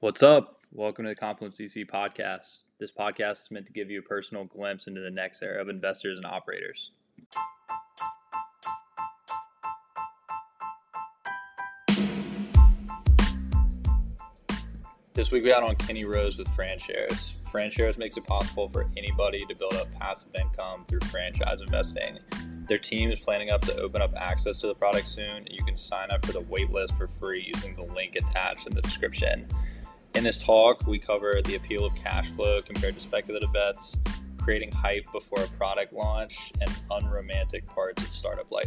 What's up? Welcome to the Confluence VC podcast. This podcast is meant to give you a personal glimpse into the next era of investors and operators. This week we had on Kenny Rose with FranShares. FranShares makes it possible for anybody to build up passive income through franchise investing. Their team is planning up to open up access to the product soon. You can sign up for the waitlist for free using the link attached in the description. In this talk, we cover the appeal of cash flow compared to speculative bets, creating hype before a product launch, and unromantic parts of startup life.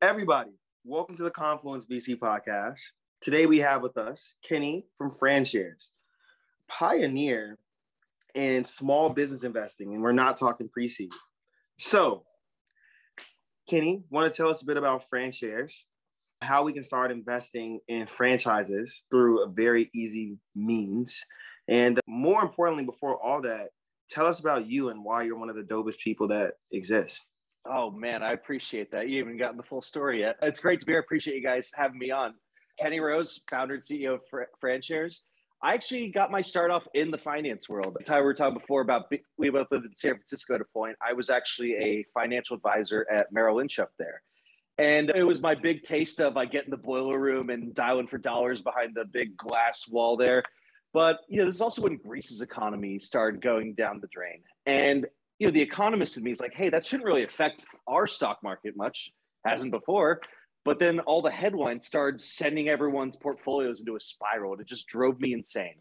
Everybody, welcome to the Confluence VC podcast. Today we have with us Kenny from FranShares, pioneer in small business investing, and we're not talking pre-seed. So, Kenny, want to tell us a bit about FranShares, how we can start investing in franchises through a very easy means, and more importantly, before all that, tell us about you and why you're one of the dopest people that exists. Oh man, I appreciate that. You haven't gotten the full story yet. It's great to be here. I appreciate you guys having me on. Kenny Rose, founder and CEO of Fr- FranShares. I actually got my start off in the finance world. Ty, we were talking before about we both lived in San Francisco at a point. I was actually a financial advisor at Merrill Lynch up there. And it was my big taste of I like getting the boiler room and dialing for dollars behind the big glass wall there. But you know, this is also when Greece's economy started going down the drain. And you know, the economist in me is like, hey, that shouldn't really affect our stock market much, hasn't before. But then all the headlines started sending everyone's portfolios into a spiral, and it just drove me insane.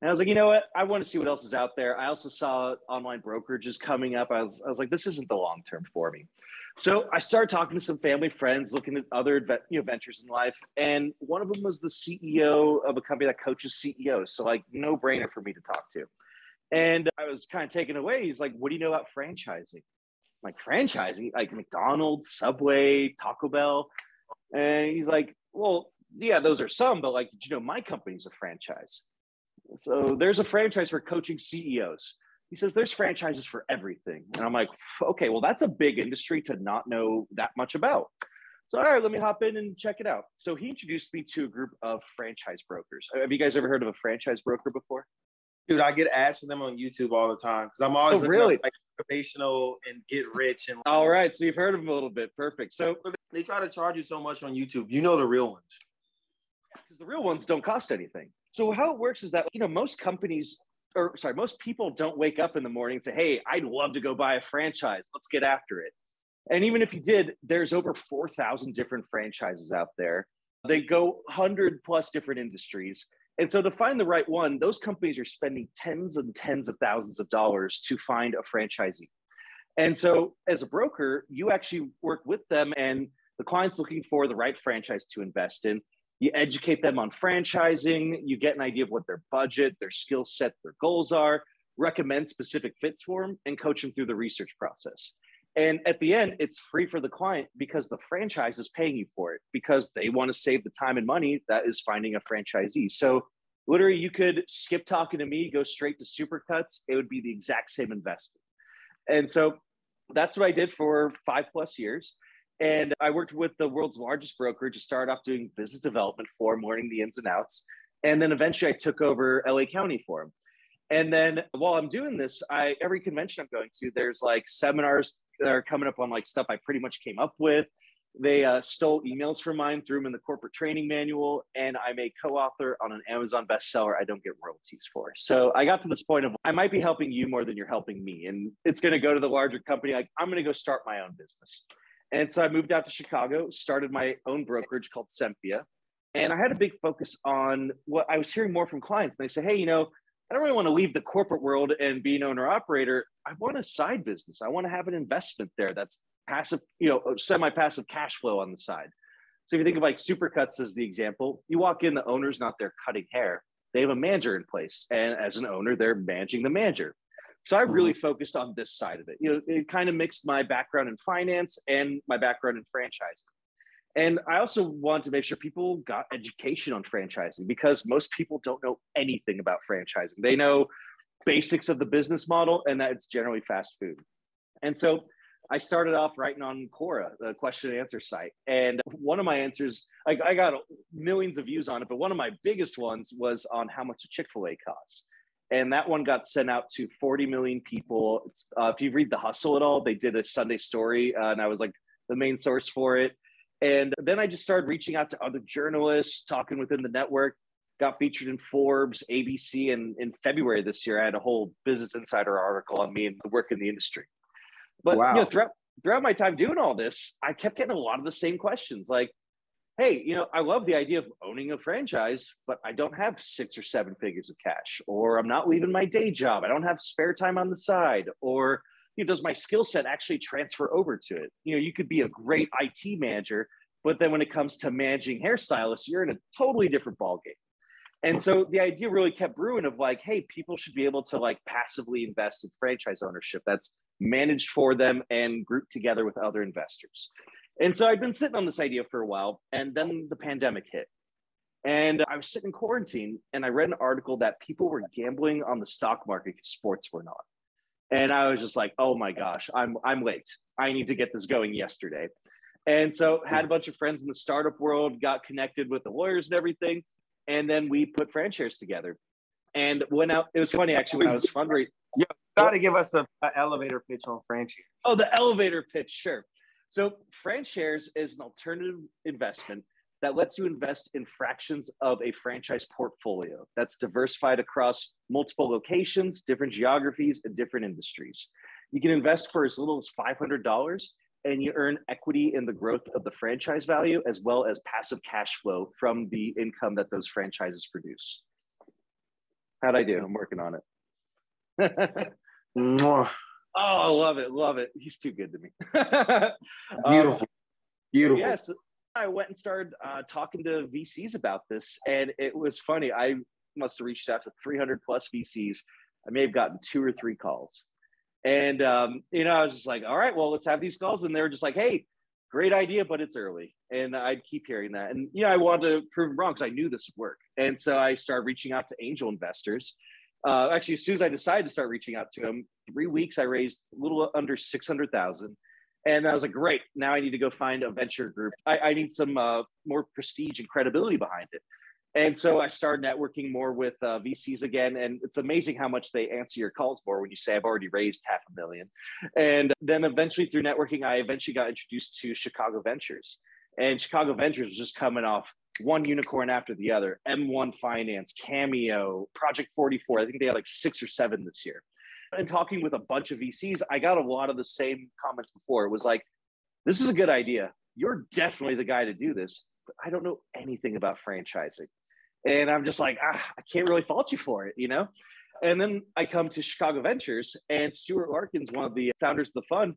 And I was like, you know what? I want to see what else is out there. I also saw online brokerages coming up. I was, I was like, this isn't the long term for me. So I started talking to some family friends, looking at other you know, ventures in life, and one of them was the CEO of a company that coaches CEOs. So like, no brainer for me to talk to. And I was kind of taken away. He's like, What do you know about franchising? I'm like, franchising? Like McDonald's, Subway, Taco Bell. And he's like, Well, yeah, those are some, but like, did you know my company's a franchise? So there's a franchise for coaching CEOs. He says there's franchises for everything. And I'm like, okay, well, that's a big industry to not know that much about. So, all right, let me hop in and check it out. So he introduced me to a group of franchise brokers. Have you guys ever heard of a franchise broker before? Dude, I get ads for them on YouTube all the time because I'm always oh, really like motivational and get rich and. All right, so you've heard of them a little bit. Perfect. So they try to charge you so much on YouTube. You know the real ones. Because the real ones don't cost anything. So how it works is that you know most companies or sorry, most people don't wake up in the morning and say, "Hey, I'd love to go buy a franchise. Let's get after it." And even if you did, there's over 4,000 different franchises out there. They go 100 plus different industries. And so to find the right one, those companies are spending tens and tens of thousands of dollars to find a franchisee. And so as a broker, you actually work with them and the client's looking for the right franchise to invest in. You educate them on franchising, you get an idea of what their budget, their skill set, their goals are, recommend specific fits for them, and coach them through the research process. And at the end, it's free for the client because the franchise is paying you for it because they want to save the time and money that is finding a franchisee. So literally you could skip talking to me, go straight to Supercuts. It would be the exact same investment. And so that's what I did for five plus years. And I worked with the world's largest brokerage to start off doing business development for him, learning the ins and outs. And then eventually I took over LA County for him. And then while I'm doing this, I every convention I'm going to, there's like seminars are coming up on like stuff I pretty much came up with. They uh, stole emails from mine, threw them in the corporate training manual, and I'm a co-author on an Amazon bestseller I don't get royalties for. So I got to this point of I might be helping you more than you're helping me, and it's going to go to the larger company. Like I'm going to go start my own business. And so I moved out to Chicago, started my own brokerage called Sempia, and I had a big focus on what I was hearing more from clients. And they say, hey, you know, I don't really want to leave the corporate world and be an owner operator. I want a side business. I want to have an investment there that's passive, you know, semi passive cash flow on the side. So if you think of like Supercuts as the example, you walk in, the owner's not there cutting hair. They have a manager in place. And as an owner, they're managing the manager. So I really mm-hmm. focused on this side of it. You know, it kind of mixed my background in finance and my background in franchising. And I also want to make sure people got education on franchising because most people don't know anything about franchising. They know basics of the business model and that it's generally fast food. And so I started off writing on Quora, the question and answer site. And one of my answers, I, I got millions of views on it, but one of my biggest ones was on how much a Chick fil A costs and that one got sent out to 40 million people. Uh, if you read The Hustle at all, they did a Sunday story, uh, and I was like the main source for it. And then I just started reaching out to other journalists, talking within the network. Got featured in Forbes, ABC, and in February this year, I had a whole Business Insider article on me and the work in the industry. But wow. you know, throughout throughout my time doing all this, I kept getting a lot of the same questions, like, "Hey, you know, I love the idea of owning a franchise, but I don't have six or seven figures of cash, or I'm not leaving my day job, I don't have spare time on the side, or you know, does my skill set actually transfer over to it? You know, you could be a great IT manager, but then when it comes to managing hairstylists, you're in a totally different ballgame. And so the idea really kept brewing of like, hey, people should be able to like passively invest in franchise ownership that's managed for them and grouped together with other investors. And so I'd been sitting on this idea for a while, and then the pandemic hit. And I was sitting in quarantine and I read an article that people were gambling on the stock market because sports were not and I was just like, oh my gosh, I'm I'm late. I need to get this going yesterday. And so had a bunch of friends in the startup world, got connected with the lawyers and everything, and then we put FranShares together. And went out. It was funny actually when I was fundraising. Yeah, got to give us a, a, elevator pitch on FranShares. Oh, the elevator pitch, sure. So FranShares is an alternative investment that lets you invest in fractions of a franchise portfolio that's diversified across multiple locations, different geographies, and different industries. You can invest for as little as $500 and you earn equity in the growth of the franchise value as well as passive cash flow from the income that those franchises produce. How'd I do? I'm working on it. oh, I love it. Love it. He's too good to me. Beautiful. Um, Beautiful. Yes. I went and started uh, talking to VCs about this, and it was funny. I must have reached out to 300 plus VCs. I may have gotten two or three calls, and um, you know, I was just like, "All right, well, let's have these calls." And they were just like, "Hey, great idea, but it's early." And I'd keep hearing that, and you know, I wanted to prove them wrong because I knew this would work. And so I started reaching out to angel investors. Uh, actually, as soon as I decided to start reaching out to them, three weeks I raised a little under six hundred thousand and I was like, great, now I need to go find a venture group. I, I need some uh, more prestige and credibility behind it. And so I started networking more with uh, VCs again. And it's amazing how much they answer your calls more when you say, I've already raised half a million. And then eventually through networking, I eventually got introduced to Chicago Ventures. And Chicago Ventures was just coming off one unicorn after the other M1 Finance, Cameo, Project 44. I think they had like six or seven this year and talking with a bunch of VCs, I got a lot of the same comments before. It was like, this is a good idea. You're definitely the guy to do this, but I don't know anything about franchising. And I'm just like, ah, I can't really fault you for it, you know? And then I come to Chicago Ventures, and Stuart Larkins, one of the founders of the fund,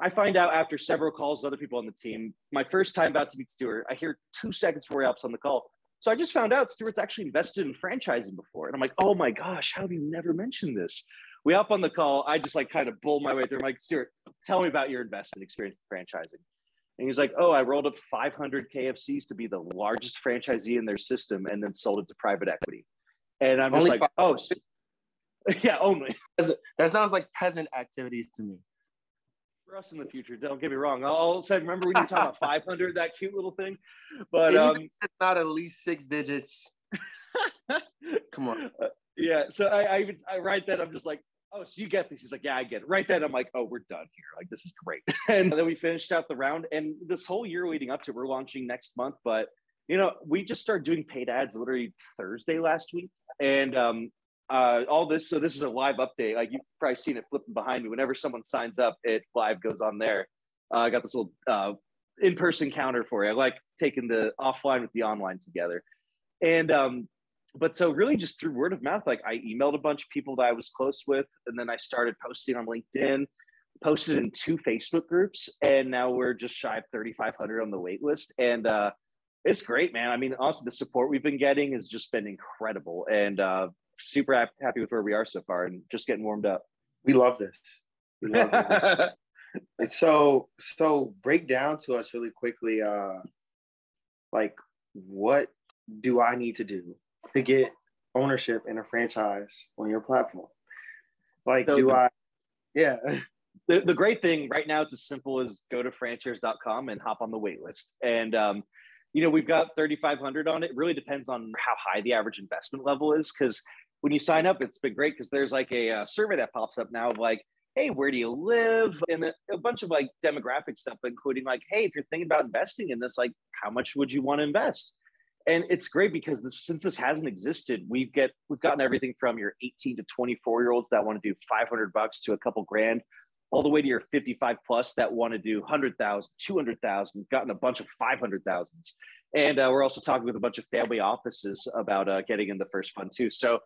I find out after several calls with other people on the team, my first time about to meet Stuart, I hear two seconds before he on the call. So I just found out Stuart's actually invested in franchising before. And I'm like, oh my gosh, how have you never mentioned this? We hop on the call. I just like kind of bull my way through. I'm like, Stuart, tell me about your investment experience in franchising. And he's like, oh, I rolled up 500 KFCs to be the largest franchisee in their system and then sold it to private equity. And I'm just only like, five- oh, yeah, only. That sounds like peasant activities to me for us in the future. Don't get me wrong. I'll say, remember when you talk about 500, that cute little thing? But um, it's not at least six digits. Come on. Uh, yeah. So I, I even I write that. I'm just like, oh, so you get this? He's like, yeah, I get it. Right then, I'm like, oh, we're done here. Like, this is great. and then we finished out the round, and this whole year leading up to, we're launching next month. But you know, we just started doing paid ads literally Thursday last week, and um, uh, all this. So this is a live update. Like you've probably seen it flipping behind me. Whenever someone signs up, it live goes on there. Uh, I got this little uh, in-person counter for you. I like taking the offline with the online together. And um, but so really just through word of mouth, like I emailed a bunch of people that I was close with, and then I started posting on LinkedIn. posted in two Facebook groups, and now we're just shy of 3,500 on the wait list. And uh, it's great, man. I mean, also the support we've been getting has just been incredible, and uh, super happy with where we are so far, and just getting warmed up. We love this. We love this. it's so so. Break down to us really quickly. Uh, like, what do I need to do to get ownership in a franchise on your platform? Like, so do the, I? Yeah. The, the great thing right now, it's as simple as go to franshares.com and hop on the wait list. And, um, you know, we've got 3,500 on it. it. Really depends on how high the average investment level is. Cause when you sign up, it's been great because there's like a, uh, survey that pops up now of like, hey, where do you live? And a bunch of like demographic stuff, including like, hey, if you're thinking about investing in this, like, how much would you want to invest? and it's great because this, since this hasn't existed, we've get we've gotten everything from your 18 to 24 year olds that want to do 500 bucks to a couple grand, all the way to your 55 plus that want to do 100,000, 200,000. We've gotten a bunch of 500,000s, and uh, we're also talking with a bunch of family offices about uh, getting in the first fund too. So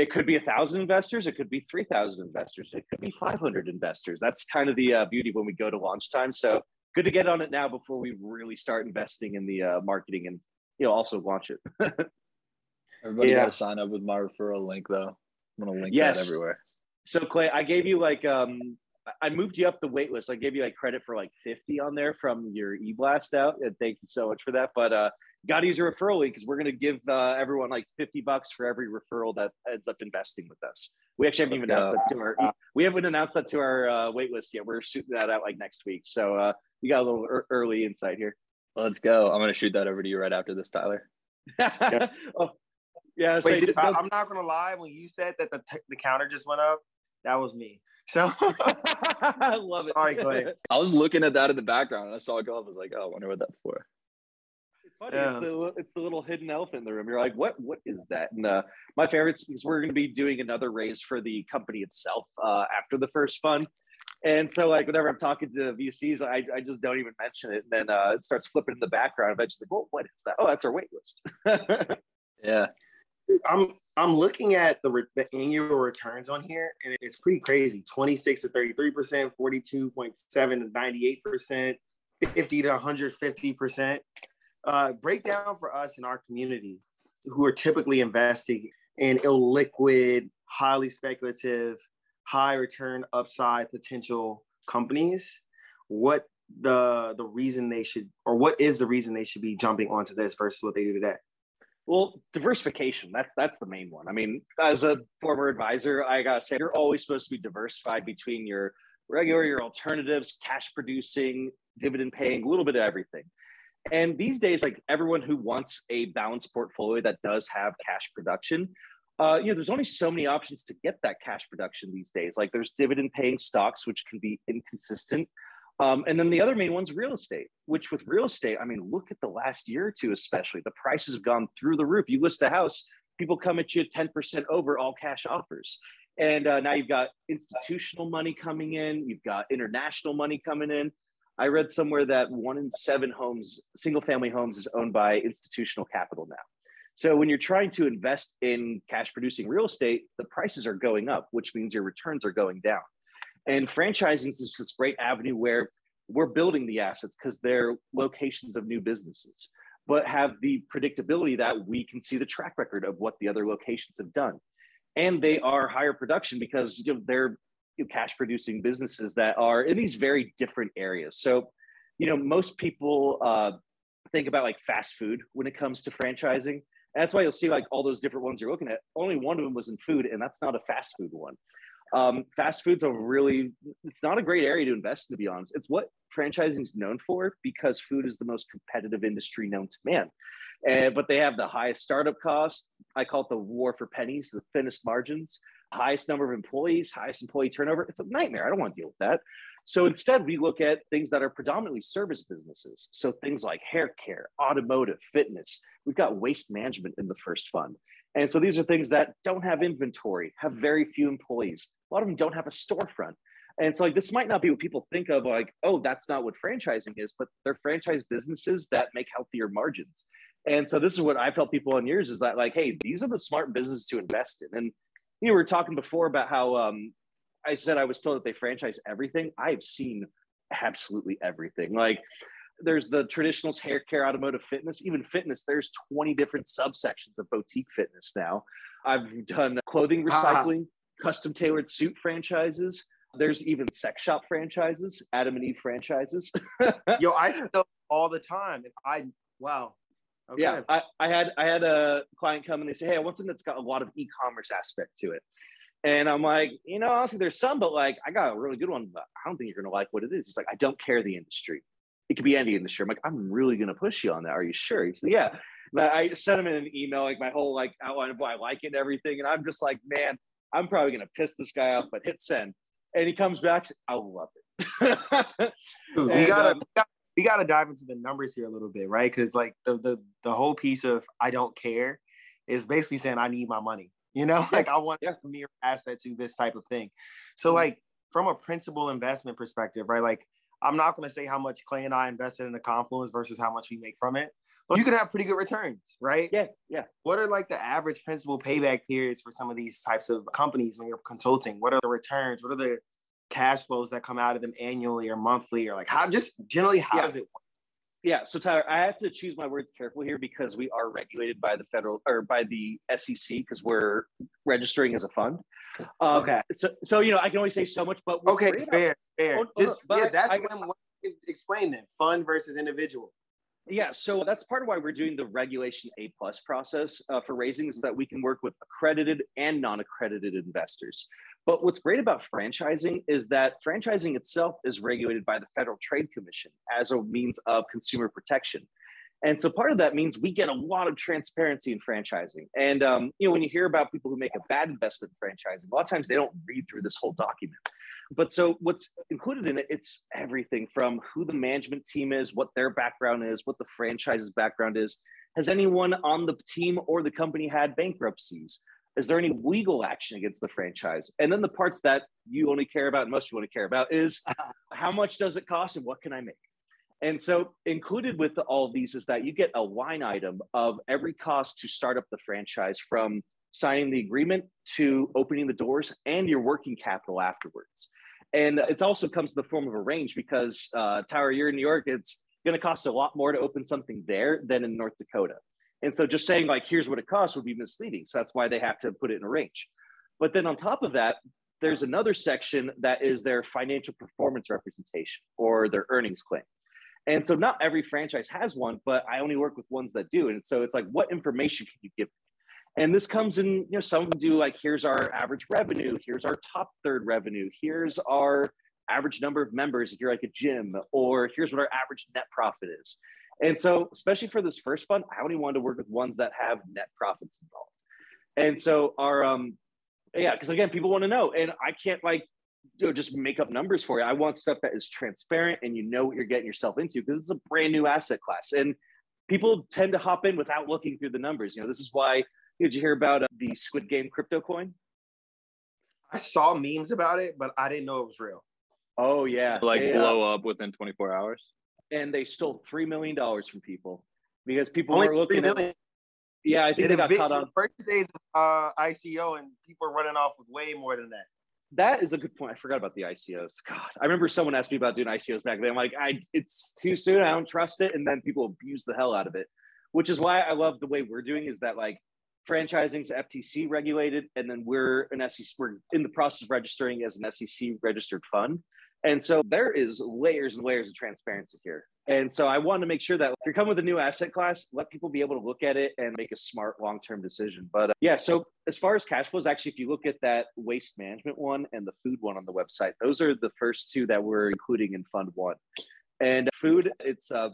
it could be a thousand investors, it could be 3,000 investors, it could be 500 investors. That's kind of the uh, beauty when we go to launch time. So good to get on it now before we really start investing in the uh, marketing and you know also launch it. Everybody yeah. got to sign up with my referral link though. I'm gonna link yes. that everywhere. So Clay, I gave you like um I moved you up the wait list. I gave you like credit for like 50 on there from your e-blast out. And thank you so much for that. But uh got to use a referral link because we're going to give uh, everyone like 50 bucks for every referral that ends up investing with us. We actually haven't even announced that to our, we haven't announced that to our uh, wait list yet. We're shooting that out like next week. So uh, you got a little er- early insight here. Let's go. I'm gonna shoot that over to you right after this, Tyler. yeah. oh, yeah. Wait, did, I, am not gonna lie. When you said that the the counter just went up, that was me. So I love it. All right, Clay. I was looking at that in the background and I saw it go up. I was like, oh, I wonder what that's for. It's funny. Yeah. It's the it's the little hidden elf in the room. You're like, what what is that? And uh, my favorite is we're going to be doing another raise for the company itself uh, after the first fund. And so, like, whenever I'm talking to VCs, I, I just don't even mention it. And then uh, it starts flipping in the background. Eventually, well, what is that? Oh, that's our wait list. yeah. I'm I'm looking at the, the annual returns on here, and it's pretty crazy 26 to 33%, 42.7 to 98%, 50 to 150%. Uh, breakdown for us in our community who are typically investing in illiquid, highly speculative, high return upside potential companies what the the reason they should or what is the reason they should be jumping onto this versus what they do today well diversification that's that's the main one i mean as a former advisor i gotta say you're always supposed to be diversified between your regular your alternatives cash producing dividend paying a little bit of everything and these days like everyone who wants a balanced portfolio that does have cash production uh, you know, there's only so many options to get that cash production these days. Like there's dividend paying stocks, which can be inconsistent. Um, and then the other main one's real estate, which with real estate, I mean, look at the last year or two, especially the prices have gone through the roof. You list a house, people come at you 10% over all cash offers. And uh, now you've got institutional money coming in, you've got international money coming in. I read somewhere that one in seven homes, single family homes, is owned by institutional capital now. So when you're trying to invest in cash producing real estate, the prices are going up, which means your returns are going down. And franchising is this great avenue where we're building the assets because they're locations of new businesses, but have the predictability that we can see the track record of what the other locations have done. And they are higher production because you know, they're you know, cash producing businesses that are in these very different areas. So, you know, most people uh, think about like fast food when it comes to franchising that's why you'll see like all those different ones you're looking at. Only one of them was in food, and that's not a fast food one. Um, fast food's a really, it's not a great area to invest in, to be honest. It's what franchising is known for because food is the most competitive industry known to man. And, but they have the highest startup cost. I call it the war for pennies, the thinnest margins, highest number of employees, highest employee turnover. It's a nightmare. I don't want to deal with that. So instead, we look at things that are predominantly service businesses. So things like hair care, automotive, fitness. We've got waste management in the first fund. And so these are things that don't have inventory, have very few employees. A lot of them don't have a storefront. And so like this might not be what people think of like, oh, that's not what franchising is, but they're franchise businesses that make healthier margins. And so this is what I've helped people on years is that like, hey, these are the smart businesses to invest in. And you know, we were talking before about how um, I said I was told that they franchise everything. I've seen absolutely everything. Like there's the traditionals, hair care, automotive fitness, even fitness. There's 20 different subsections of boutique fitness now. I've done clothing ah. recycling, ah. Custom tailored suit franchises. There's even sex shop franchises, Adam and Eve franchises. Yo, I still all the time. If I wow. Okay. Yeah, I, I had I had a client come and they say, Hey, I want something that's got a lot of e-commerce aspect to it. And I'm like, you know, honestly, there's some, but like, I got a really good one, but I don't think you're gonna like what it is. He's like, I don't care the industry. It could be any industry. I'm like, I'm really gonna push you on that. Are you sure? He said, Yeah. But I sent him in an email, like my whole like outline of why I like it and everything. And I'm just like, man, I'm probably gonna piss this guy off, but hit send. And he comes back, I love it. Dude, and, we gotta um, we gotta dive into the numbers here a little bit, right? Because like the the the whole piece of I don't care is basically saying I need my money. You know, like I want yeah. a mere asset to this type of thing. So, mm-hmm. like from a principal investment perspective, right? Like I'm not going to say how much Clay and I invested in the Confluence versus how much we make from it, you can have pretty good returns, right? Yeah, yeah. What are like the average principal payback periods for some of these types of companies when you're consulting? What are the returns? What are the cash flows that come out of them annually or monthly, or like how just generally how yeah. does it work? Yeah, so Tyler, I have to choose my words carefully here because we are regulated by the federal or by the SEC because we're registering as a fund. Um, okay. So, so you know, I can only say so much, but okay, fair, fair. Oh, Just yeah, that's I, when I, explain then fund versus individual. Yeah, so that's part of why we're doing the regulation A plus process uh, for raising so that we can work with accredited and non-accredited investors. But what's great about franchising is that franchising itself is regulated by the Federal Trade Commission as a means of consumer protection. And so part of that means we get a lot of transparency in franchising. And um, you know, when you hear about people who make a bad investment in franchising, a lot of times they don't read through this whole document. But so what's included in it, it's everything from who the management team is, what their background is, what the franchise's background is. Has anyone on the team or the company had bankruptcies? Is there any legal action against the franchise? And then the parts that you only care about and most people only care about is how much does it cost and what can I make? And so included with all these is that you get a line item of every cost to start up the franchise from signing the agreement to opening the doors and your working capital afterwards. And it also comes in the form of a range because uh, Tyler, you're in New York, it's going to cost a lot more to open something there than in North Dakota. And so just saying like, here's what it costs would be misleading. So that's why they have to put it in a range. But then on top of that, there's another section that is their financial performance representation or their earnings claim. And so not every franchise has one, but I only work with ones that do. And so it's like, what information can you give me? And this comes in, you know, some of them do like, here's our average revenue, here's our top third revenue, here's our average number of members if you're like a gym, or here's what our average net profit is. And so, especially for this first fund, I only wanted to work with ones that have net profits involved. And so, our, um, yeah, because again, people want to know, and I can't like you know, just make up numbers for you. I want stuff that is transparent and you know what you're getting yourself into because it's a brand new asset class. And people tend to hop in without looking through the numbers. You know, this is why did you hear about uh, the Squid Game crypto coin? I saw memes about it, but I didn't know it was real. Oh yeah, like they, blow uh, up within 24 hours. And they stole three million dollars from people because people Only were looking at. Yeah, I think they got caught on first days of uh, ICO, and people are running off with way more than that that is a good point. I forgot about the ICOs. God, I remember someone asked me about doing ICOs back then. I'm like, I it's too soon. I don't trust it. And then people abuse the hell out of it, which is why I love the way we're doing is that like franchising's FTC regulated, and then we're an SEC. We're in the process of registering as an SEC registered fund. And so there is layers and layers of transparency here. And so I want to make sure that if you're coming with a new asset class, let people be able to look at it and make a smart long-term decision. But uh, yeah, so as far as cash flows, actually, if you look at that waste management one and the food one on the website, those are the first two that we're including in Fund One. And food, it's a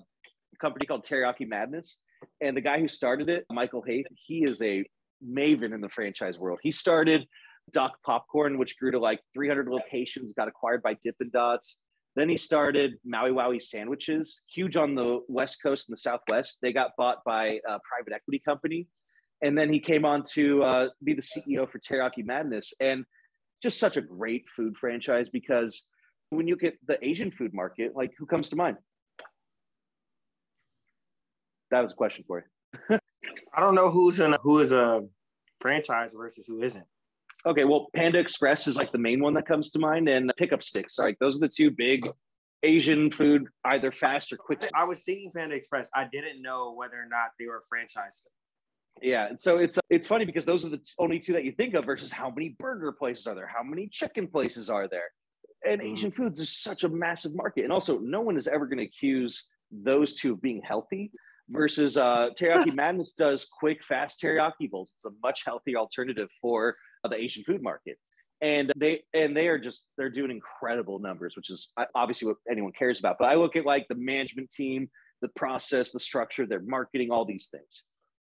company called Teriyaki Madness. And the guy who started it, Michael Haith, he is a maven in the franchise world. He started Doc Popcorn, which grew to like 300 locations, got acquired by Dippin' Dots. Then he started Maui Wowi Sandwiches, huge on the West Coast and the Southwest. They got bought by a private equity company. And then he came on to uh, be the CEO for Teriyaki Madness. And just such a great food franchise because when you get the Asian food market, like who comes to mind? That was a question for you. I don't know who's in who is a franchise versus who isn't. Okay, well, Panda Express is like the main one that comes to mind, and Pick Up Stix. Like those are the two big Asian food, either fast or quick. I was seeing Panda Express. I didn't know whether or not they were franchised. Yeah, and so it's it's funny because those are the only two that you think of versus how many burger places are there, how many chicken places are there, and Mhm. Asian foods is such a massive market, and also no one is ever going to accuse those two of being healthy. Versus uh, Teriyaki Madness does quick, fast teriyaki bowls. It's a much healthier alternative for the Asian food market, and they and they are just they're doing incredible numbers, which is uh, obviously what anyone cares about. But I look at like the management team, the process, the structure, their marketing, all these things.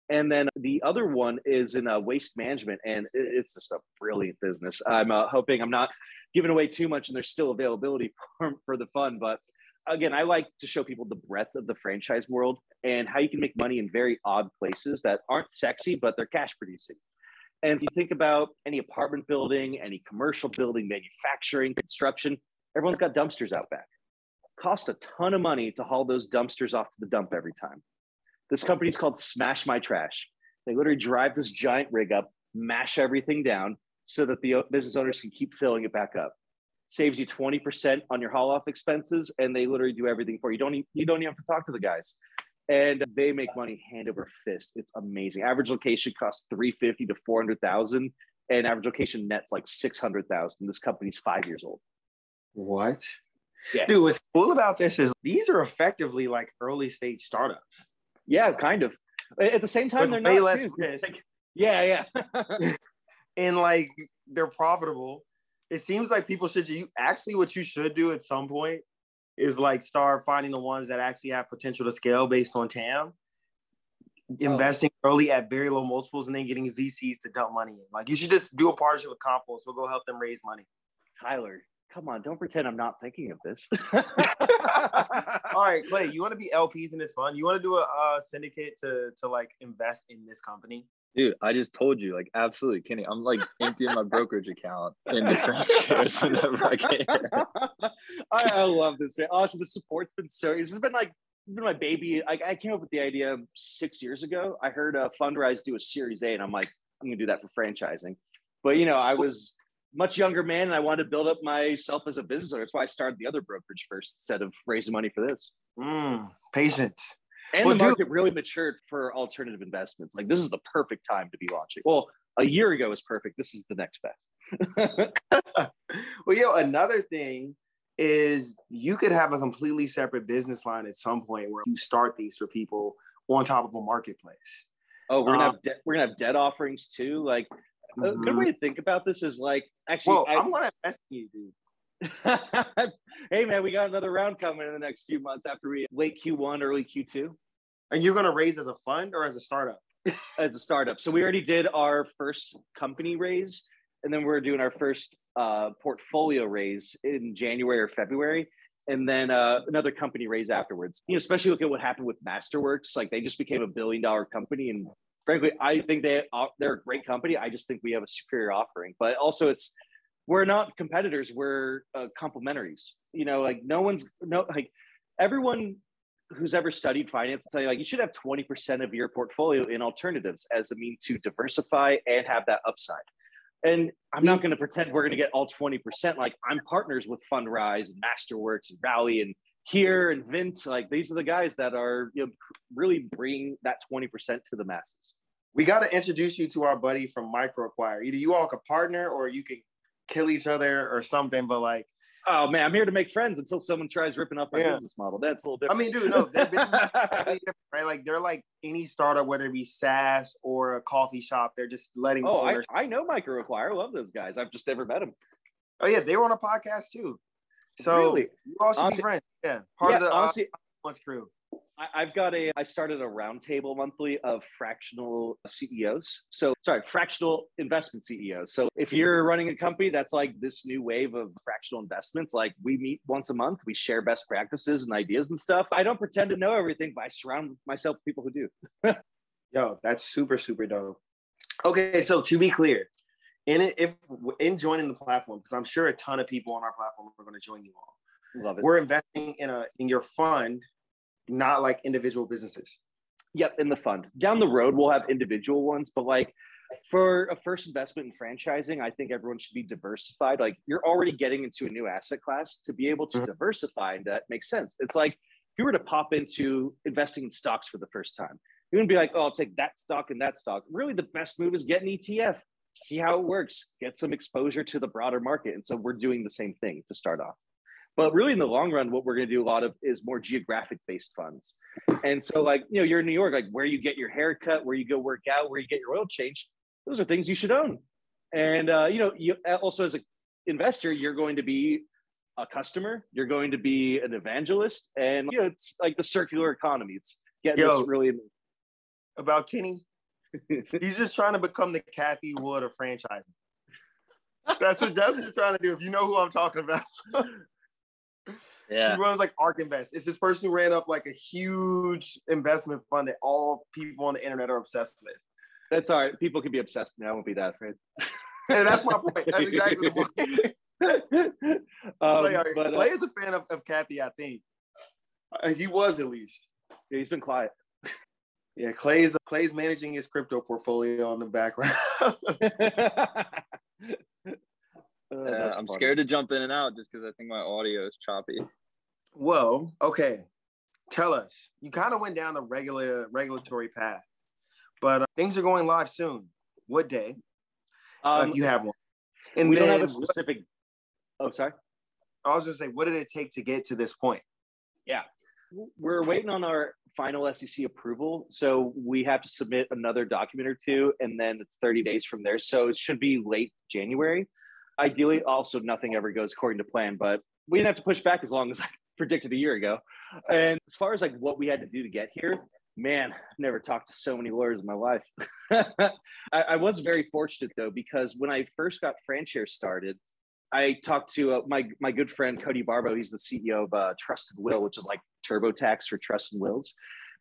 And then the other one is in uh, waste management, and it's just a brilliant business. I'm uh, hoping I'm not giving away too much, and there's still availability for, for the fun. But again, I like to show people the breadth of the franchise world and how you can make money in very odd places that aren't sexy, but they're cash producing. And if you think about any apartment building, any commercial building, manufacturing, construction, everyone's got dumpsters out back. Costs a ton of money to haul those dumpsters off to the dump every time. This company is called Smash My Trash. They literally drive this giant rig up, mash everything down so that the business owners can keep filling it back up. Saves you 20% on your haul off expenses, and they literally do everything for you. You don't, you don't even have to talk to the guys. And they make money hand over fist. It's amazing. Average location costs 350 to 400,000, and average location net's like 600,000. This company's five years old. What? Yeah. Dude, what's cool about this is these are effectively like early stage startups. Yeah, kind of. At the same time, With they're not too. Like, yeah, yeah. And like they're profitable. It seems like people should you actually what you should do at some point is like start finding the ones that actually have potential to scale based on TAM. Investing early at very low multiples and then getting VCs to dump money in. Like you should just do a partnership with Confluence. We'll go help them raise money. Tyler, come on, don't pretend I'm not thinking of this. All right, Clay, you want to be LPs in this fund? You want to do a uh, syndicate to to like invest in this company? Dude, I just told you, like, absolutely, Kenny. I'm like emptying my brokerage account in the French shares whenever I can. I, I love this. Man. Also, the support's been so. This has been like this has been my baby. I, I came up with the idea six years ago. I heard uh, Fundrise do a Series A, and I'm like, I'm gonna do that for franchising. But you know, I was much younger man, and I wanted to build up myself as a business owner. That's why I started the other brokerage first, instead of raising money for this. Mm, patience. And Well, the dude- market really matured for alternative investments. Like this is the perfect time to be launching. Well, a year ago was perfect. This is the next best. well, yo, another thing is you could have a completely separate business line at some point where you start these for people on top of a marketplace. Oh, we're gonna Um, have de- we're gonna have debt offerings too. Like a good way to think about this is like actually. Well, I- I'm gonna invest in you, dude. hey man, we got another round coming in the next few months after we late Q1, early Q2 And you're gonna raise as a fund or as a startup? as a startup. So we already did our first company raise, and then we're doing our first uh, portfolio raise in January or February, and then uh, another company raise afterwards. You know, especially look at what happened with Masterworks. Like they just became a billion dollar company, and frankly, I think they are- they're a great company. I just think we have a superior offering, but also it's we're not competitors. We're uh, complementaries. You know, like no one's no like everyone who's ever studied finance will tell you like you should have 20% of your portfolio in alternatives as a mean to diversify and have that upside. And I'm not going to pretend we're going to get all 20%. Like I'm partners with Fundrise and Masterworks and Rally and here and Vint. Like these are the guys that are you know, really bring that 20% to the masses. We gotta introduce you to our buddy from MicroAcquire. Either you all could partner or you can kill each other or something. But like, Oh man, I'm here to make friends until someone tries ripping up my Yeah. business model. That's a little different. I mean, dude, no, they're business is completely different, right? Like they're like any startup, whether it be SaaS or a coffee shop, they're just letting. oh, I, I know MicroAcquire. I love those guys. I've just never met them. oh yeah, they were on a podcast too. So Really? you all should be friends. Yeah, part yeah, of the uh, honestly, Influence crew. I, I've got a. I started a roundtable monthly of fractional CEOs. So sorry, fractional investment CEOs. So if you're running a company that's like this new wave of fractional investments, like we meet once a month, we share best practices and ideas and stuff. I don't pretend to know everything, but I surround myself with people who do. Yo, that's super super dope. Okay, so to be clear, in it, if in joining the platform, because I'm sure a ton of people on our platform are going to join you all. Love it. We're investing in a in your fund, not like individual businesses. Yep, in the fund. Down the road, we'll have individual ones, but like for a first investment in franchising, I think everyone should be diversified. Like you're already getting into a new asset class to be able to mm-hmm. diversify. That makes sense. It's like if you were to pop into investing in stocks for the first time, you're gonna be like, oh, I'll take that stock and that stock. Really, the best move is get an ETF, see how it works, get some exposure to the broader market. And so we're doing the same thing to start off. But really, in the long run, what we're going to do a lot of is more geographic based funds. And so, like, you know, you're in New York, like where you get your haircut, where you go work out, where you get your oil changed, those are things you should own. And, uh, you know, you also as an investor, you're going to be a customer, you're going to be an evangelist. And, you know, it's like the circular economy. It's getting Yo, this really amazing. about Kenny. He's just trying to become the Cathie Wood of franchising. That's what that's what you're trying to do. If you know who I'm talking about. Yeah. He runs like ARK Invest. It's this person who ran up like a huge investment fund that all people on the internet are obsessed with. That's all right. People can be obsessed. I won't be that afraid. and that's my point. That's exactly the point. um, Clay, but, uh, is a fan of, of Cathie, I think. Uh, he was at least. Yeah, he's been quiet. Yeah, Clay's Clay's managing his crypto portfolio in the background. Uh, I'm funny. scared to jump in and out just because I think my audio is choppy. Well, okay. Tell us. You kind of went down the regular regulatory path, but uh, things are going live soon. What day? Um, uh, if um, you have one. And we don't have a specific. Oh, sorry. I was just say, what did it take to get to this point? Yeah, we're waiting on our final SEC approval, so we have to submit another document or two, and then it's 30 days from there. So it should be late January ideally, also nothing ever goes according to plan, but we didn't have to push back as long as I predicted a year ago. And as far as like what we had to do to get here, man, I've never talked to so many lawyers in my life. I, I, was very fortunate though, because when I first got FranShares started, I talked to uh, my my good friend Cody Barbo. He's the CEO of uh, Trust & Will, which is like TurboTax for trusts and Wills.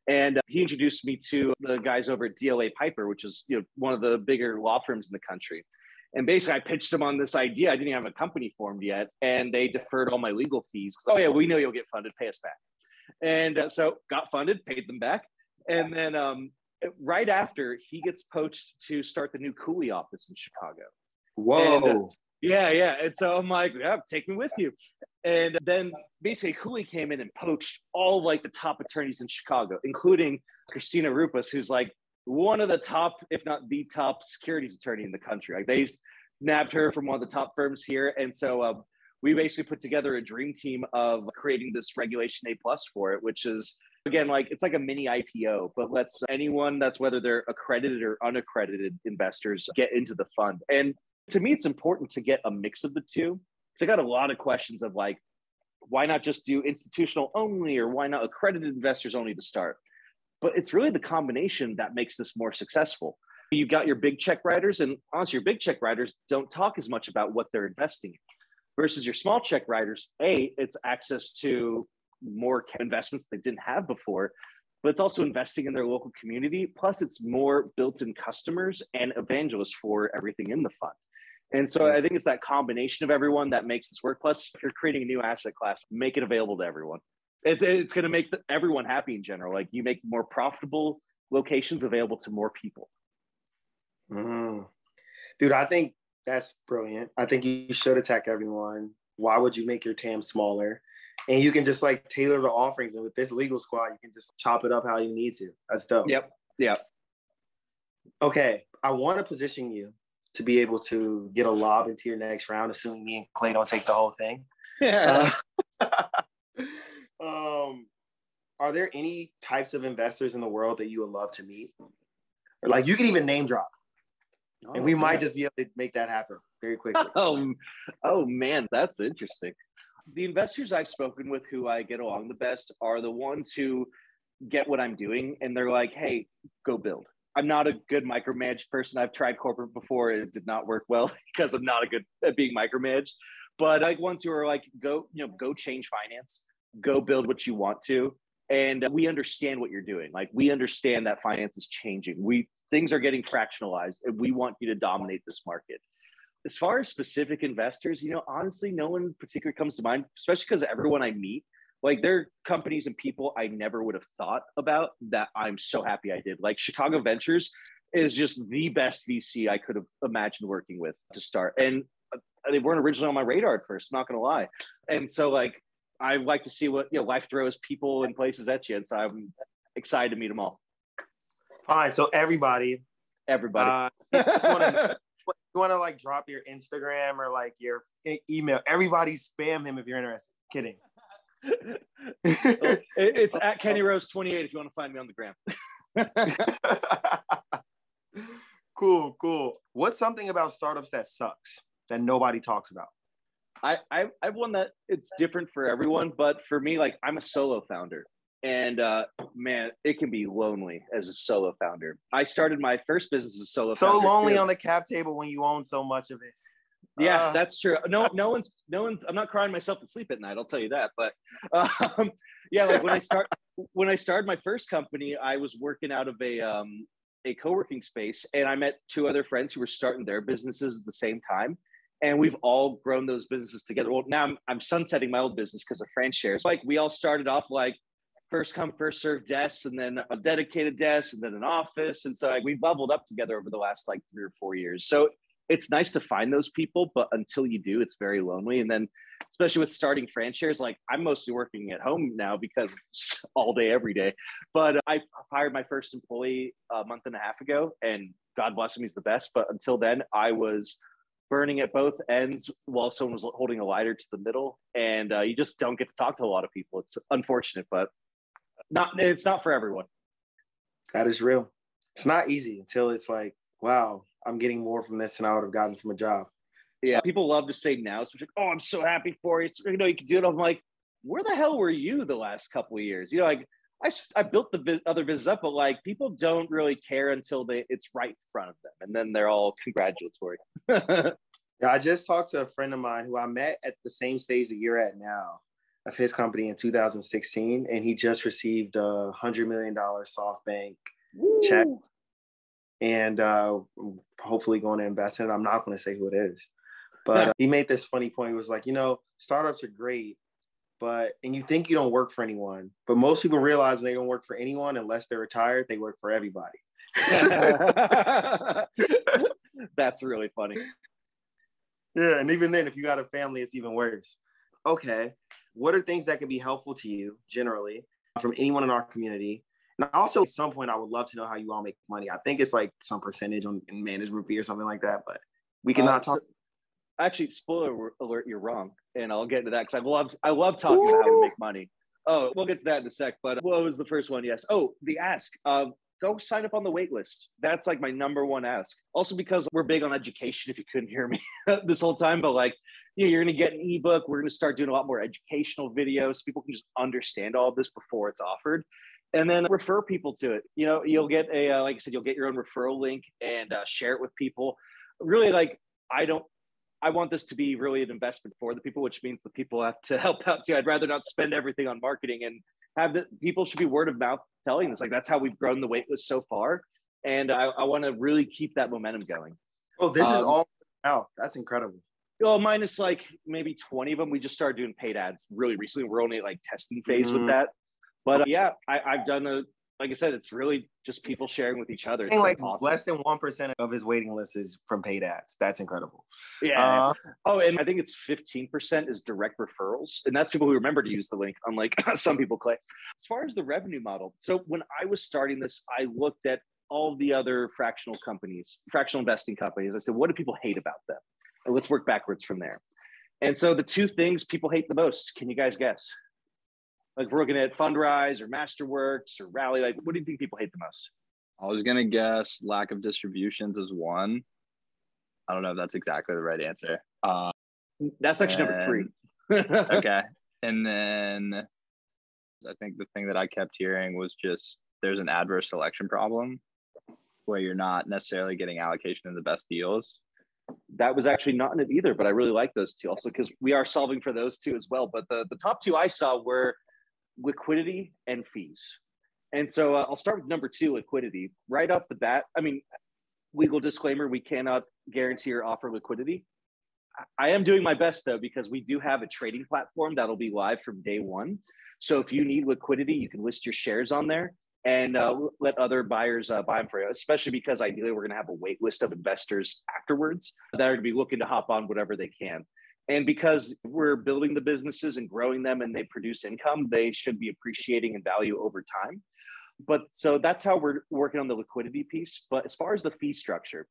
And uh, he introduced me to the guys over at DLA Piper, which is you know one of the bigger law firms in the country. And basically, I pitched them on this idea. I didn't have a company formed yet, and they deferred all my legal fees. Oh yeah, we know you'll get funded. Pay us back. And uh, so got funded, paid them back, and then um, right after he gets poached to start the new Cooley office in Chicago. Whoa. And, uh, yeah, yeah. And so I'm like, yeah, take me with you. And then basically Cooley came in and poached all like the top attorneys in Chicago, including Christina Ruppes, who's like one of the top, if not the top, securities attorney in the country. Like they nabbed her from one of the top firms here, and so uh, we basically put together a dream team of creating this Regulation A plus for it, which is again like it's like a mini IPO, but lets anyone that's whether they're accredited or unaccredited investors get into the fund. And to me, it's important to get a mix of the two. Because I got a lot of questions of like, why not just do institutional only, or why not accredited investors only to start? But it's really the combination that makes this more successful. You've got your big check writers, and honestly, your big check writers don't talk as much about what they're investing in versus your small check writers. A, it's access to more investments they didn't have before, but it's also investing in their local community. Plus, it's more built in customers and evangelists for everything in the fund. And so I think it's that combination of everyone that makes this work. Plus, if you're creating a new asset class, make it available to everyone it's it's going to make everyone happy in general. Like you make more profitable locations available to more people. Mm. Dude, I think that's brilliant. I think you should attack everyone. Why would you make your TAM smaller? And you can just like tailor the offerings. And with this legal squad, you can just chop it up how you need to. That's dope. Yep. Yep. Okay. I want to position you to be able to get a lob into your next round, assuming me and Clay don't take the whole thing. Yeah. Uh, um, are there any types of investors in the world that you would love to meet? Or like you can even name drop. Oh, and we oh, might just be able to make that happen very quickly. Oh, oh man, that's interesting. The investors I've spoken with who I get along the best are the ones who get what I'm doing and they're like, hey, go build. I'm not a good micromanaged person. I've tried corporate before. It did not work well because I'm not a good at being micromanaged. But like ones who are like, go, you know, go change finance go build what you want to. And we understand what you're doing. Like we understand that finance is changing. We things are getting fractionalized and we want you to dominate this market. As far as specific investors you know honestly no one particular comes to mind especially because everyone i meet like there are companies and people i never would have thought about that i'm so happy i did. Like chicago ventures is just the best VC I could have imagined working with to start. And uh, they weren't originally on my radar at first, not gonna lie. And so like I like to see what you know life throws people and places at you. And so I'm excited to meet them all. Fine. So everybody, Everybody. uh, you want to like drop your Instagram or like your email? Everybody spam him if you're interested. Kidding. It's at Kenny Rose 28 if you want to find me on the gram. cool, cool. What's something about startups that sucks that nobody talks about? I, I I've one that it's different for everyone, but for me, like I'm a solo founder, and uh, man, it can be lonely as a solo founder. I started my first business as a solo. So lonely too. on the cap table when you own so much of it. Yeah, Uh, that's true. No, no one's, no one's. I'm not crying myself to sleep at night. I'll tell you that. But um, yeah, like when I start, when I started my first company, I was working out of a um, a co-working space, and I met two other friends who were starting their businesses at the same time, and we've all grown those businesses together. Well, now I'm, I'm sunsetting my old business because of FranShares. Like we all started off like first come first serve desks, and then a dedicated desk, and then an office, and so like we bubbled up together over the last like three or four years. So it's nice to find those people, but until you do, it's very lonely. And then, especially with starting FranShares, like I'm mostly working at home now because all day, every day. But I hired my first employee a month and a half ago, and God bless him, he's the best. But until then, I was burning at both ends while someone was holding a lighter to the middle, and uh, you just don't get to talk to a lot of people. It's unfortunate, but not it's not for everyone. That is real. It's not easy until it's like, wow, I'm getting more from this than I would have gotten from a job. Yeah, people love to say now, so it's like, oh, I'm so happy for you. So, you know, you can do it. I'm like, where the hell were you the last couple of years? You know, like I, I built the other business up, but like people don't really care until they it's right in front of them, and then they're all congratulatory. Yeah, I just talked to a friend of mine who I met at the same stage that you're at now of his company in 2016, and he just received a hundred million dollar SoftBank Check. And uh, hopefully going to invest in it. I'm not going to say who it is, but uh, he made this funny point. He was like, you know, startups are great, but and you think you don't work for anyone, but most people realize they don't work for anyone unless they're retired, they work for everybody. That's really funny. Yeah, and even then, if you got a family, it's even worse. Okay, what are things that can be helpful to you generally from anyone in our community? And also, at some point, I would love to know how you all make money. I think it's like some percentage on in management fee or something like that, but we cannot Uh, talk. so- actually, spoiler alert, you're wrong, and I'll get into that because I love I love talking about how to make money. Oh, we'll get to that in a sec. But what was the first one? Yes. Oh, the ask. Uh, go sign up on the wait list. That's like my number one ask. Also because we're big on education. If you couldn't hear me this whole time, but like you know, you're going to get an ebook. We're going to start doing a lot more educational videos. So people can just understand all of this before it's offered. And then refer people to it. You know, you'll get a, uh, like I said, you'll get your own referral link and uh, share it with people. Really, like, I don't, I want this to be really an investment for the people, which means the people have to help out too. I'd rather not spend everything on marketing and have the people should be word of mouth telling this. Like, that's how we've grown the wait list so far. And I, I want to really keep that momentum going. Oh, this is um, all out. That's incredible. Well, minus like maybe 20 of them. We just started doing paid ads really recently. We're only like testing phase Mhm. with that. But uh, yeah, I, I've done a, like I said, it's really just people sharing with each other. It's like awesome. less than one percent of his waiting list is from paid ads. That's incredible. yeah. Uh, oh, and I think it's 15% is direct referrals. And that's people who remember to use the link, unlike some people claim. As far as the revenue model, so when I was starting this, I looked at all the other fractional companies, fractional investing companies. I said, what do people hate about them? And let's work backwards from there. And so the two things people hate the most, can you guys guess? Like we're looking at Fundrise or Masterworks or Rally. Like, what do you think people hate the most? I was gonna guess lack of distributions is one. I don't know if that's exactly the right answer. Uh, That's actually number three. okay, and then I think the thing that I kept hearing was just there's an adverse selection problem where you're not necessarily getting allocation of the best deals. that was actually not in it either, but I really like those two also because we are solving for those two as well. But the, the top two I saw were liquidity and fees. And so uh, I'll start with number two, liquidity. Right off the bat, I mean, legal disclaimer, we cannot guarantee or offer liquidity. I- am doing my best though, because we do have a trading platform that'll be live from day one. So if you need liquidity, you can list your shares on there and uh, let other buyers uh, buy them for you, especially because ideally we're going to have a wait list of investors afterwards that are going to be looking to hop on whatever they can. And because we're building the businesses and growing them and they produce income, they should be appreciating in value over time. But so that's how we're working on the liquidity piece. But as far as the fee structure,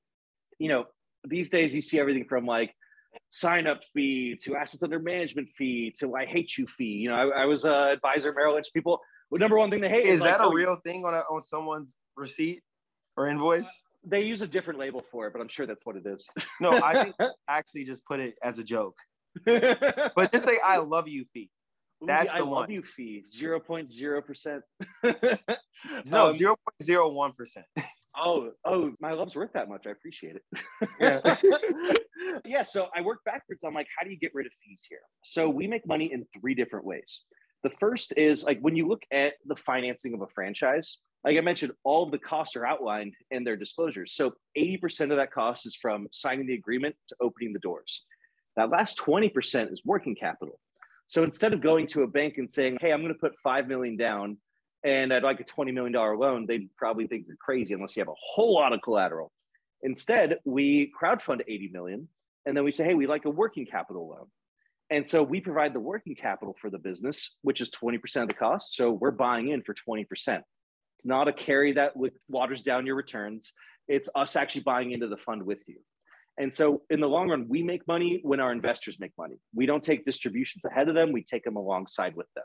you know, these days you see everything from like sign up fee to assets under management fee to I hate you fee. You know, I, I was a advisor at Merrill Lynch. People, the number one thing they hate is, is that like, a oh, real thing on a, on someone's receipt or invoice? They use a different label for it, but I'm sure that's what it is. No, I think actually just put it as a joke. But just say I love you fee. That's I the love one. you fee zero point zero percent. No, Um, zero point zero one percent. Oh, oh, my love's worth that much. I appreciate it. Yeah. yeah. So I work backwards. I'm like, how do you get rid of fees here? So we make money in three different ways. The first is like when you look at the financing of a franchise, like I mentioned, all of the costs are outlined in their disclosures. So 80% of that cost is from signing the agreement to opening the doors. That last 20% is working capital. So instead of going to a bank and saying, hey, I'm going to put 5 million down and I'd like a $20 million loan, they'd probably think you're crazy unless you have a whole lot of collateral. Instead, we crowdfund 80 million and then we say, hey, we like a working capital loan. And so we provide the working capital for the business, which is 20% of the cost. So we're buying in for 20%. It's not a carry that waters down your returns. It's us actually buying into the fund with you. And so in the long run, we make money when our investors make money. We don't take distributions ahead of them, we take them alongside with them.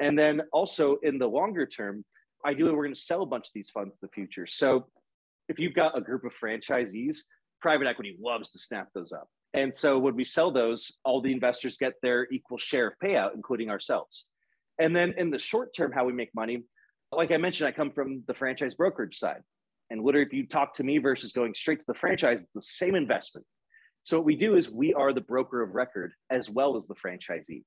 And then also in the longer term, ideally, we're going to sell a bunch of these funds in the future. So if you've got a group of franchisees, private equity loves to snap those up. And so when we sell those, all the investors get their equal share of payout, including ourselves. And then in the short term, how we make money, like I mentioned, I come from the franchise brokerage side. And literally, if you talk to me versus going straight to the franchise, it's the same investment. So what we do is we are the broker of record as well as the franchisee.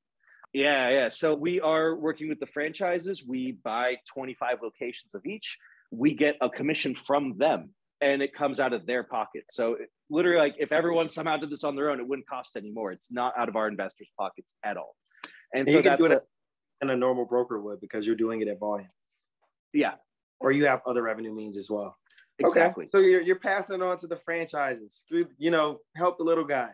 Yeah, yeah. So we are working with the franchises. We buy 25 locations of each. We get a commission from them and it comes out of their pocket. So it- literally, like if everyone somehow did this on their own, it wouldn't cost any more. It's not out of our investors' pockets at all. And, And so you can that's do it a- than a normal broker would because you're doing it at volume, yeah, or you have other revenue means as well. exactly, Okay, so you're you're passing on to the franchises. You you know, help the little guy,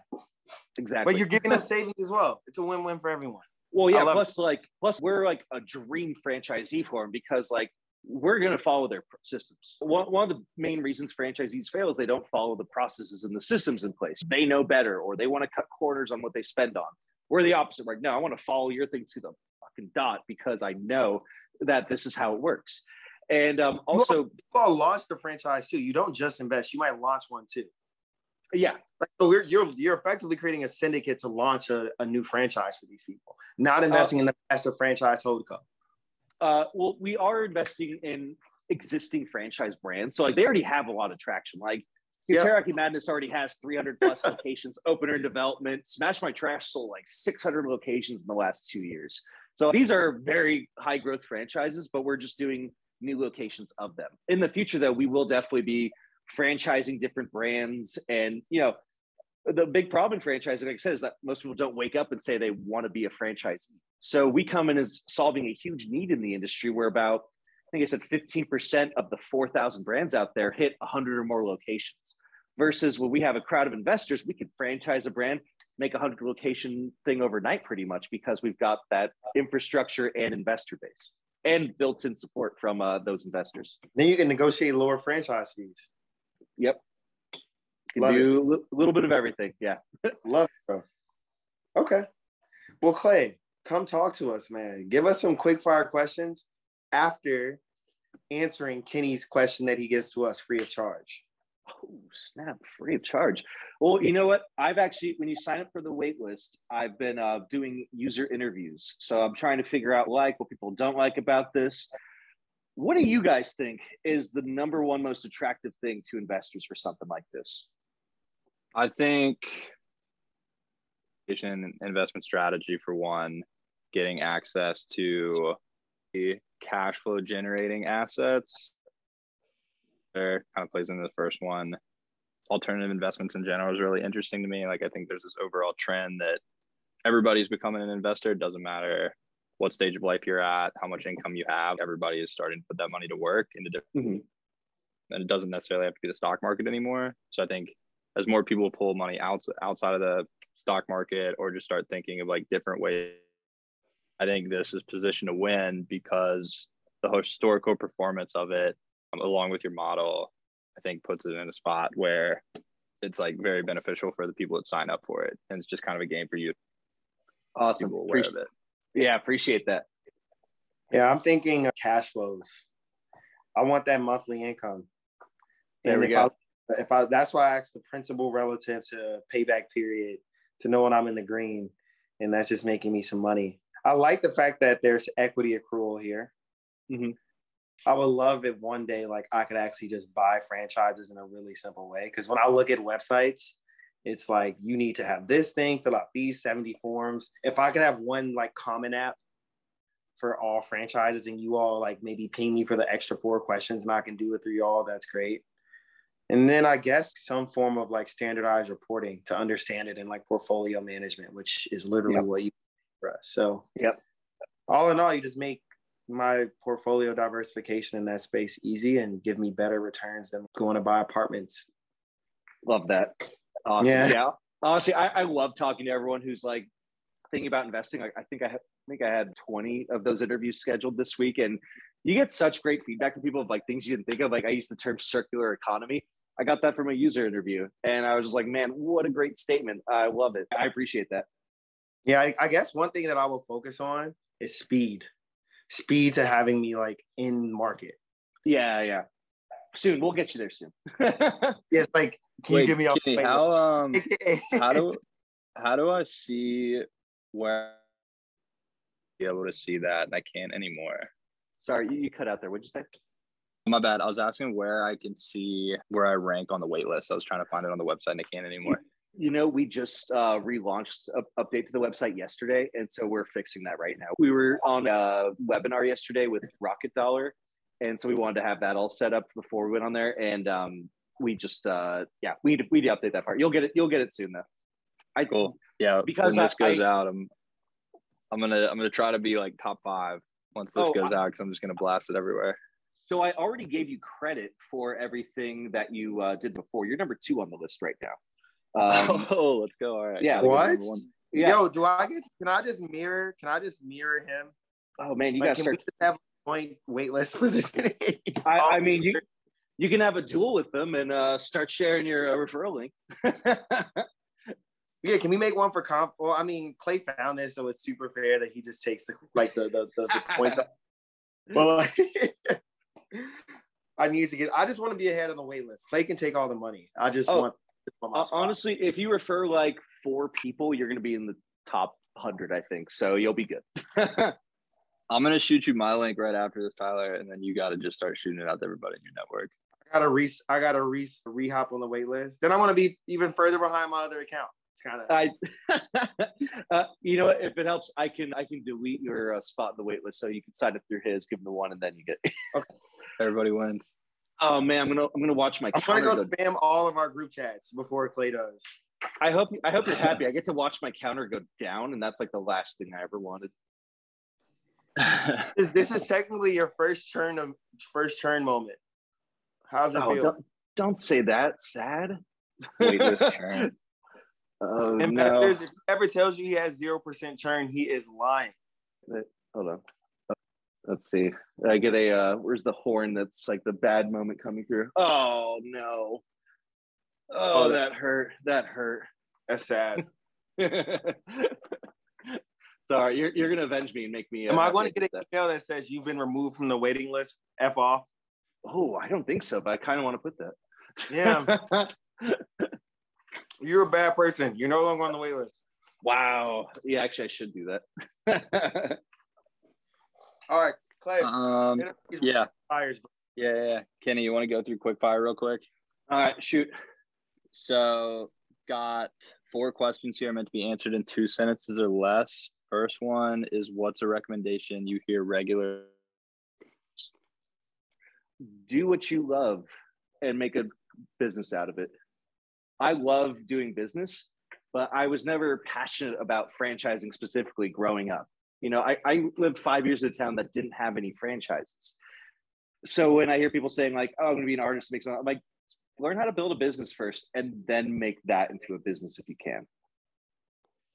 exactly. but you're giving them savings as well. It's a win-win for everyone. Well, yeah. Plus, like, plus we're like a dream franchisee for them because like we're going to follow their systems. One, one of the main reasons franchisees fail is they don't follow the processes and the systems in place. They know better, or they want to cut corners on what they spend on. We're the opposite. We're like, no, I want to follow your thing to the fucking dot because I know that this is how it works. And um, also, You all launch the franchise too. You don't just invest. You might launch one too. yeah, Like, so we're, you're you're effectively creating a syndicate to launch a, a new franchise for these people, not investing in the master franchise holdco. Uh, well, we are investing in existing franchise brands. So like they already have a lot of traction. Like Yeah. Teriyaki Madness already has 300 plus locations, opener development. Smash My Trash sold like 600 locations in the last two years. So these are very high growth franchises, but we're just doing new locations of them. In the future, though, we will definitely be franchising different brands. And, you know, the big problem in franchising, like I said, is that most people don't wake up and say they want to be a franchisee. So we come in as solving a huge need in the industry where about, I think I said 15% of the 4,000 brands out there hit 100 or more locations. Versus when we have a crowd of investors, we can franchise a brand, make a 100 location thing overnight pretty much because we've got that infrastructure and investor base and built in support from uh, those investors. Then you can negotiate lower franchise fees. Yep. Can Love do a li- little bit of everything. Yeah. Love it, bro. Okay. Well, Clay, come talk to us, man. Give us some quick fire questions after answering Kenny's question that he gives to us free of charge. Oh, snap, free of charge. Well, you know what? I've actually, when you sign up for the wait list, I've been uh, doing user interviews. So I'm trying to figure out like what people don't like about this. What do you guys think is the number one most attractive thing to investors for something like this? I think investment strategy for one, getting access to cash flow generating assets. There kind of plays into the first one. Alternative investments in general is really interesting to me. Like I think there's this overall trend that everybody's becoming an investor. It doesn't matter what stage of life you're at, how much income you have. Everybody is starting to put that money to work into different, Mhm. and it doesn't necessarily have to be the stock market anymore. So I think as more people pull money out outside of the stock market or just start thinking of like different ways, I think this is positioned to win because the historical performance of it, along with your model, I think puts it in a spot where it's like very beneficial for the people that sign up for it, and it's just kind of a game for you. Awesome. Aware Appreciate, of it. yeah, appreciate that. Yeah, I'm thinking of cash flows. I want that monthly income. There and we if go. I if I that's why I asked the principal relative to payback period to know when I'm in the green. And that's just making me some money. I like the fact that there's equity accrual here. Mhm. I would love if one day like I could actually just buy franchises in a really simple way. Cause when I look at websites, it's like you need to have this thing, fill out these 70 forms. If I could have one like common app for all franchises and you all like maybe ping me for the extra four questions and I can do it through y'all, that's great. And then I guess some form of like standardized reporting to understand it and like portfolio management, which is literally Yep. what you for us. So Yep. all in all, you just make my portfolio diversification in that space easy and give me better returns than going to buy apartments. Love that. Awesome. Yeah. Yeah. Honestly, I, I love talking to everyone who's like thinking about investing. I, I think I, ha- I think I had 20 of those interviews scheduled this week, and you get such great feedback from people of like things you didn't think of. Like I use the term circular economy. I got that from a user interview, and I was just like, man, what a great statement. I love it. I appreciate that. Yeah, I, I guess one thing that I will focus on is speed. Speed to having me like in market. Yeah, yeah. Soon, we'll get you there soon. Yes, like can Wait, you give me a Kenny, wait, how um how do how do I see where be able to see that and I can't anymore. Sorry, you, you cut out there. What'd you say? My bad. I was asking where I can see where I rank on the wait list. I was trying to find it on the website and I can't anymore. You know, we just uh, relaunched an update to the website yesterday, and so we're fixing that right now. We were on a webinar yesterday with Rocket Dollar, and so we wanted to have that all set up before we went on there. And um, we just, uh, yeah, we need to, we need to update that part. You'll get it. You'll get it soon, though. I Cool. Yeah. Because when this I- goes I- out, I'm I'm gonna I'm gonna try to be like top five once this Oh, goes out because I'm just gonna blast it everywhere. So I already gave you credit for everything that you uh, did before. You're number two on the list right now. Um, oh, let's go. All right. yeah. What? yeah. Yo, do I get? Can I just mirror? Can I just mirror him? oh man, you like, gotta start. have joint waitlist position? I, I mean, you you can have a duel with them and uh, start sharing your uh, referral link. yeah. Can we make one for comp? Well, I mean, Clay found this, so it's super fair that he just takes the like the the, the, the points. Up. Well, like, I need to get. I just want to be ahead on the wait list. Clay can take all the money. I just Oh, want. Just want my spot. honestly, if you refer like four people, you're going to be in the top hundred, I think. So you'll be good. I'm gonna shoot you my link right after this, Tyler, and then you got to just start shooting it out to everybody in your network. I gotta re. I gotta re rehop on the wait list. Then I want to be even further behind my other account. It's kind of. I, uh, you know, what? if it helps, I can I can delete your uh, spot in the wait list, so you can sign up through his, give him the one, and then you get. Okay. Everybody wins. Oh man, I'm gonna I'm gonna watch my. I'm gonna go go- spam all of our group chats before Clay does. I hope I hope you're happy. I get to watch my counter go down, and that's like the last thing I ever wanted. This, this is technically your first turn of first turn moment. How's it Oh, feel? don't don't say that. Sad. Waitlist churn. Oh no. If he ever tells you he has zero percent churn, he is lying. Hold on. Let's see. I get a uh where's the horn that's like the bad moment coming through? Oh no. Oh, Oh, that hurt. That hurt. That's sad. Sorry, you're, you're gonna avenge me and make me. uh, Am I going to get an that. email that says you've been removed from the waiting list? F off. Oh, I don't think so, but I kind of want to put that. Yeah, you're a bad person. You're no longer on the wait list. wow. Yeah, actually, I should do that. All right, Clay. Um, hit up these yeah, fires. yeah, yeah, yeah. Kenny, you want to go through quick fire real quick? All right, shoot. So, got four questions here meant to be answered in two sentences or less. First one is what's a recommendation you hear regular? do what you love and make a business out of it. I love doing business, but I was never passionate about franchising specifically growing up. You know, I, I lived five years in a town that didn't have any franchises. So when I hear people saying like, "Oh, I'm going to be an artist," make something, I'm like, learn how to build a business first, and then make that into a business if you can.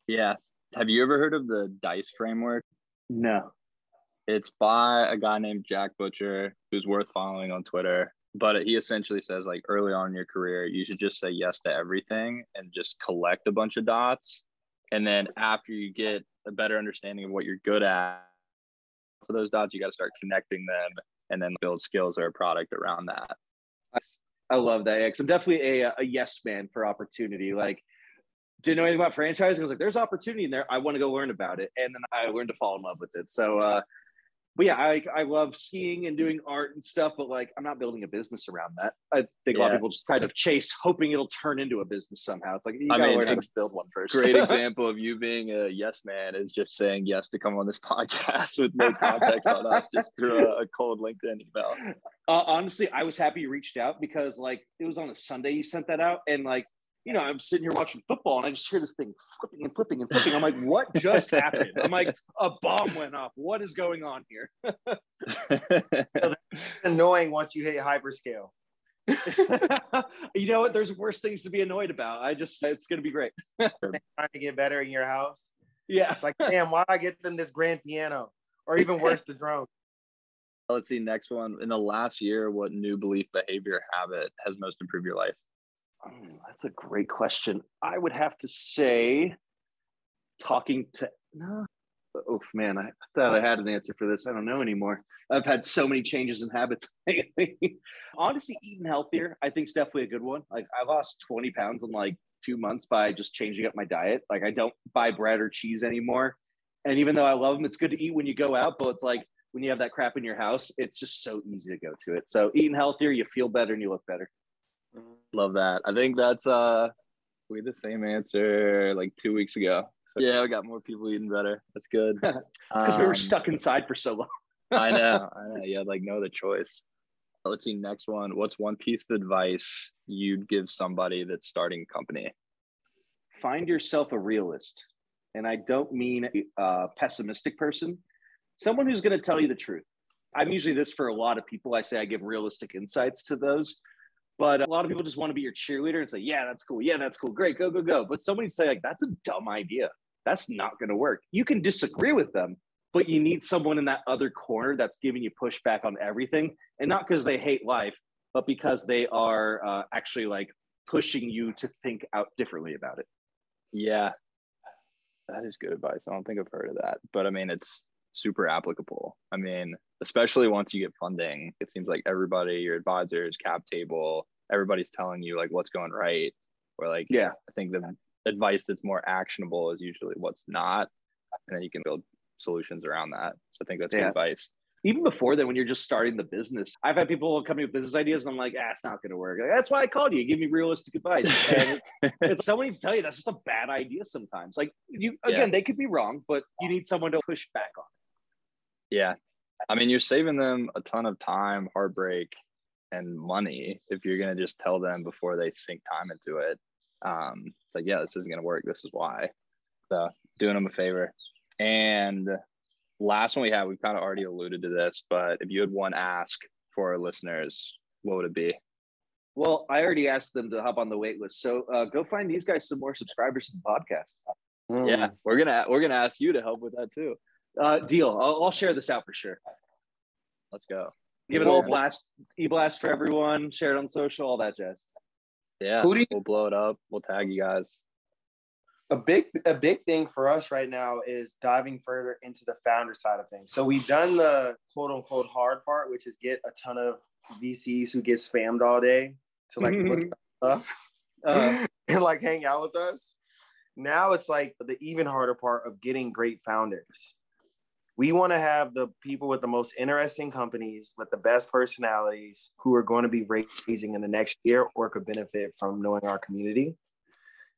Yeah. Have you ever heard of the DICE framework? No. It's by a guy named Jack Butcher, who's worth following on Twitter. But he essentially says, like, early on in your career, you should just say yes to everything and just collect a bunch of dots. And then after you get a better understanding of what you're good at for those dots, you got to start connecting them and then build skills or a product around that. I love that. Because I'm definitely a, a yes man for opportunity. Like, didn't know anything about franchising. I was like, there's opportunity in there. I want to go learn about it. And then I learned to fall in love with it. So, uh, but yeah, I, I love skiing and doing art and stuff, but like I'm not building a business around that. I think a lot of people just kind of chase, hoping it'll turn into a business somehow. It's like you I gotta mean, learn how to build one first. Great example of you being a yes man is just saying yes to come on this podcast with no context on us, just through a, a cold LinkedIn email. uh, honestly, I was happy you reached out because like it was on a Sunday you sent that out, and like you know I'm sitting here watching football and I just hear this thing flipping and flipping and flipping. I'm like, what just happened? I'm like, a bomb went off. What is going on here? Annoying once you hit hyperscale. you know what? There's worse things to be annoyed about. I just it's gonna be great. Trying to get better in your house. Yeah. It's like, damn, why I get them this grand piano? Or even worse, the drone. Let's see, next one. In the last year, what new belief, behavior, habit has most improved your life? Oh, that's a great question. I would have to say talking to no. Oh man, I thought I had an answer for this. I don't know anymore. I've had so many changes in habits. Honestly, eating healthier, I think is definitely a good one. Like I lost 20 pounds in like two months by just changing up my diet. Like I don't buy bread or cheese anymore. And even though I love them, it's good to eat when you go out, but it's like when you have that crap in your house, it's just so easy to go to it. So eating healthier, you feel better and you look better. Love that. I think that's uh we had the same answer like two weeks ago. So, yeah, we got more people eating better. That's good. It's because we were Um, stuck inside for so long. I know. I know. You had like no other choice. Let's see. Next one. What's one piece of advice you'd give somebody that's starting a company? find yourself a realist. And I don't mean a pessimistic person, someone who's going to tell you the truth. I'm usually this for a lot of people. I say I give realistic insights to those. But a lot of people just want to be your cheerleader and say, yeah, that's cool. Yeah, that's cool. Great. Go, go, go. But somebody say, like, that's a dumb idea. That's not going to work. You can disagree with them, but you need someone in that other corner that's giving you pushback on everything. And not because they hate life, but because they are uh, actually like pushing you to think out differently about it. Yeah, that is good advice. I don't think I've heard of that, but I mean, it's super applicable. I mean, especially once you get funding, it seems like everybody, your advisors, cap table, everybody's telling you like what's going right. Or like, Yeah. I think the advice that's more actionable is usually what's not, and then you can build solutions around that. So I think that's good advice. even before then, when you're just starting the business, I've had people come me with business ideas, and I'm like, ah, it's not going to work. Like, that's why I called you. Give me realistic advice. And it's, it's someone needs to tell you that's just a bad idea sometimes. Like you, again, Yeah. they could be wrong, but you need someone to push back on. It. Yeah. I mean, you're saving them a ton of time, heartbreak, and money if you're going to just tell them before they sink time into it. Um, it's like, yeah, this isn't going to work. This is why. So, doing them a favor. And last one we had, we've kind of already alluded to this, but if you had one ask for our listeners, what would it be? Well, I already asked them to hop on the wait list, so uh, go find these guys some more subscribers to the podcast. Mm. Yeah, we're gonna we're gonna ask you to help with that too. Uh, deal. I'll, I'll share this out for sure. Let's go. Give it a little blast, e blast for everyone. Share it on social, all that jazz. Yeah, you- we'll blow it up. We'll tag you guys. a big a big thing for us right now is diving further into the founder side of things. So we've done the quote unquote hard part, which is get a ton of VCs who get spammed all day to like look up Uh, and like hang out with us. Now it's like the even harder part of getting great founders. We want to have the people with the most interesting companies with the best personalities who are going to be raising in the next year or could benefit from knowing our community.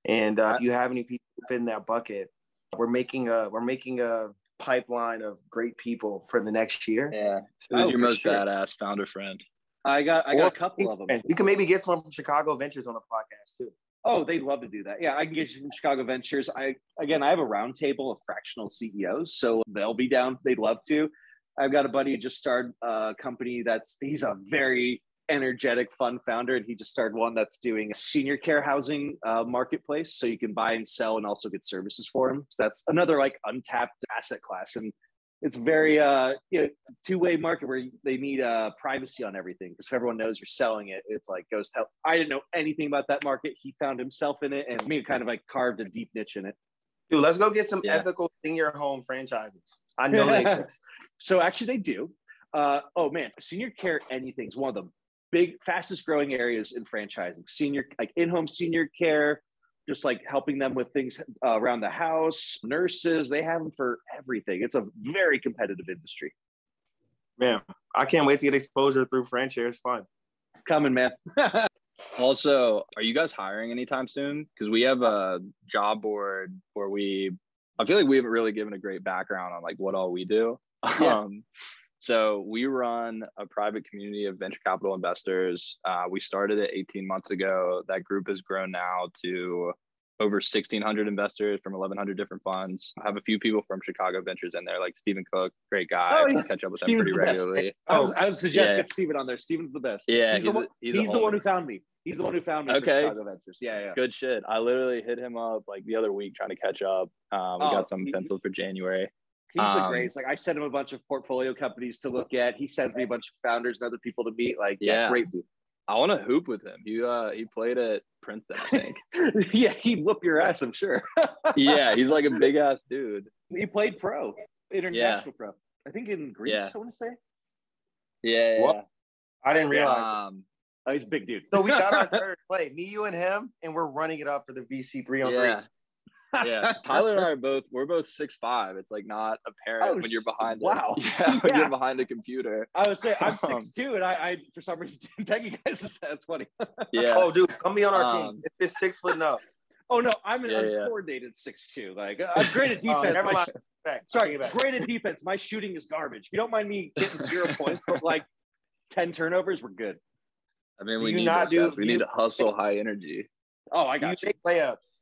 And uh, if you have any people who fit in that bucket, we're making a we're making a pipeline of great people for the next year. Yeah. So Who's your most sure. badass founder friend? I got I got Or- a couple of them. You can maybe get some from Chicago Ventures on the podcast too. Oh, they'd love to do that. Yeah, I can get you from Chicago Ventures. I again, I have a roundtable of fractional CEOs, so they'll be down. They'd love to. I've got a buddy who just started a company that's he's a very energetic, fun founder, and he just started one that's doing a senior care housing uh, marketplace, so you can buy and sell and also get services for him So that's another like untapped asset class, and it's very uh you know two-way market where they need uh privacy on everything because if everyone knows you're selling it it's like goes to i didn't know anything about that market he found himself in it and me kind of like carved a deep niche in it Dude, let's go get some Yeah. ethical senior home franchises. I know they exist. so actually they do uh oh man senior care anything is one of the big fastest growing areas in franchising senior like in-home senior care just like helping them with things uh, around the house nurses they have them for everything it's a very competitive industry Man, I can't wait to get exposure through FranShares. It's fun. coming man Also, are you guys hiring anytime soon? Because we have a job board where we, I feel like we haven't really given a great background on like what all we do. Yeah. Um, so we run a private community of venture capital investors. Uh, we started it 18 months ago. That group has grown now to over 1,600 investors from 1,100 different funds. I have a few people from Chicago Ventures in there, like Stephen Cook, great guy. Oh, I yeah. catch up with Steven's him the pretty regularly. I was, I was suggesting Yeah. get Steven on there. Stephen's the best. Yeah, he's, the he's a- one. he's He's the one who found me. He's the one who found me. Okay. Chicago Ventures. Yeah, yeah. Good shit. I literally hit him up like the other week trying to catch up. Um, we Oh, got some penciled for January. He's the Um, greatest. Like I sent him a bunch of portfolio companies to look at. He sends me a bunch of founders and other people to meet. Like, yeah, Yeah. great dude. I want to hoop with him. He uh he played at Princeton, I think. yeah, he'd whoop your ass. I'm sure. yeah, he's like a big ass dude. he played pro, international pro. I think in Greece. Yeah. I want to say. Yeah. What? I didn't realize. Um, Oh, he's a big dude. So we got our third play, me, you, and him, and we're running it up for the VC three on yeah. three. Yeah. Tyler and I are both we're both six five. It's like not apparent Oh, when you're sh- behind. a- wow. yeah, when Yeah. you're behind a computer. I would say I'm Um, six two, and I, I for some reason didn't peg you guys. as. That's funny. Yeah. Oh, dude, come be on our Um, team. It's six foot and up. Oh no, I'm an Yeah, yeah. uncoordinated six two. Like I'm great at Oh, defense. never sh- Back. sorry, Take back. great at defense. My shooting is garbage. If you don't mind me getting zero points, but like ten turnovers, we're good. I mean, Do we you need not do- guys. We do need you- to hustle high energy. Oh, I Do you got you. make layups?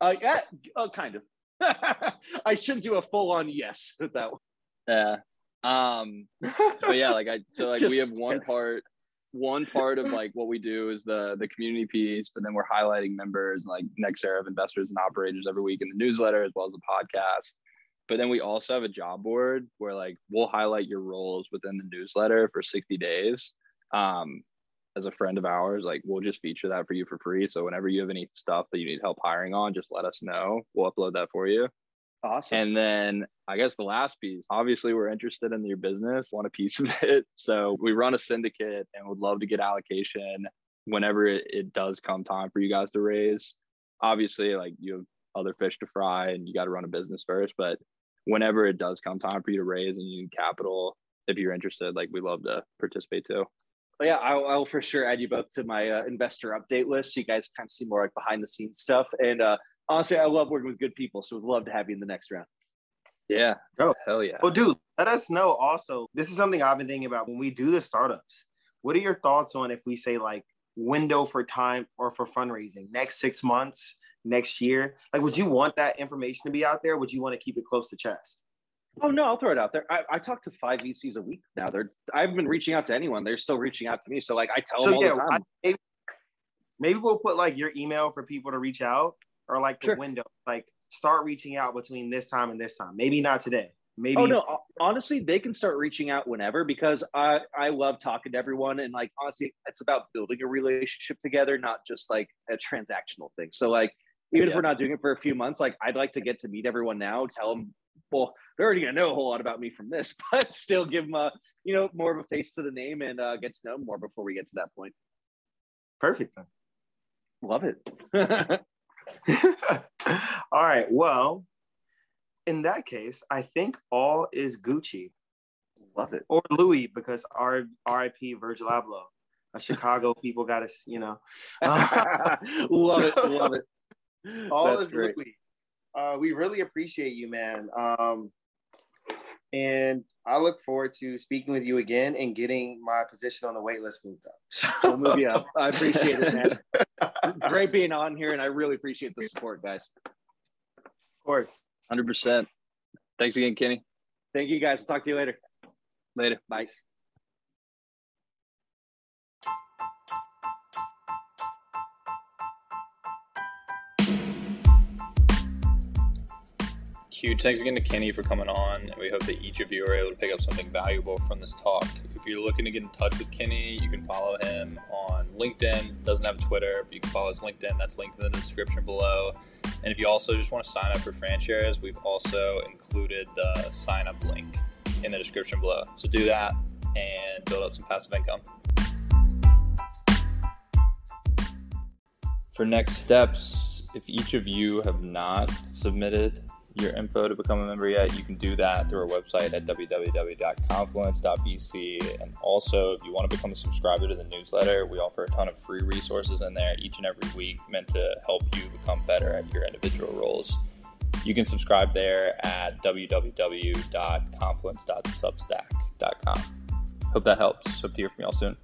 Uh, yeah, uh, kind of. I shouldn't do a full on yes with that one. Yeah. Um, but yeah, like I so like we have one part one part of like what we do is the the community piece, but then we're highlighting members like next era of investors and operators every week in the newsletter as well as the podcast. But then we also have a job board where like we'll highlight your roles within the newsletter for 60 days. Um, as a friend of ours, like we'll just feature that for you for free. So whenever you have any stuff that you need help hiring on, just let us know. We'll upload that for you. Awesome. And then I guess the last piece, obviously, we're interested in your business, want a piece of it. So we run a syndicate and would love to get allocation whenever it, it does come time for you guys to raise. Obviously, like you have other fish to fry and you got to run a business first. But whenever it does come time for you to raise and you need capital, if you're interested, like we love to participate too. But yeah, I'll, I'll for sure add you both to my uh, investor update list so you guys kind of see more like behind the scenes stuff. And uh, honestly, I love working with good people, so we'd love to have you in the next round. Yeah. Oh. hell yeah. Well, dude, let us know also. This is something I've been thinking about when we do the startups. What are your thoughts on if we say like window for time or for fundraising next six months, next year? Like, would you want that information to be out there? Would you want to keep it close to chest? Oh no, I'll throw it out there. I, I talk to five VCs a week now. They're I've been reaching out to anyone. They're still reaching out to me. So like I tell them all yeah, the I, time. maybe, maybe we'll put like your email for people to reach out or like the Sure. window, like start reaching out between this time and this time. Maybe not today. Maybe Oh no, honestly, they can start reaching out whenever because I I love talking to everyone and like honestly, it's about building a relationship together, not just like a transactional thing. So like even if we're not doing it for a few months, like I'd like to get to meet everyone now, tell them, well, they're already gonna know a whole lot about me from this, but still give them a you know more of a face to the name and uh, get to know more before we get to that point. perfect then. Love it. all right. Well, in that case, I think all is Gucci Love it. or Louis because R RIP Virgil Abloh. A Chicago people got us, you know. love it. Love it. all That's is great. Louis. Uh, we really appreciate you, man. Um, And I look forward to speaking with you again and getting my position on the wait list moved up. So, we'll move you up. I appreciate it, man. Great being on here, and I really appreciate the support, guys. Of course. 100%. Thanks again, Kenny. Thank you, guys. Talk to you later. Later. Bye. Huge thanks again to Kenny for coming on. And we hope that each of you are able to pick up something valuable from this talk. If you're looking to get in touch with Kenny, you can follow him on LinkedIn. Doesn't have Twitter, but you can follow his LinkedIn. That's linked in the description below. And if you also just want to sign up for FranShares, we've also included the sign up link in the description below. So do that and build up some passive income. For next steps, if each of you have not submitted your info to become a member yet, you can do that through our website at www.confluence.vc. And also, if you want to become a subscriber to the newsletter, we offer a ton of free resources in there each and every week meant to help you become better at your individual roles. You can subscribe there at www.confluence.substack.com. Hope that helps. Hope to hear from y'all soon.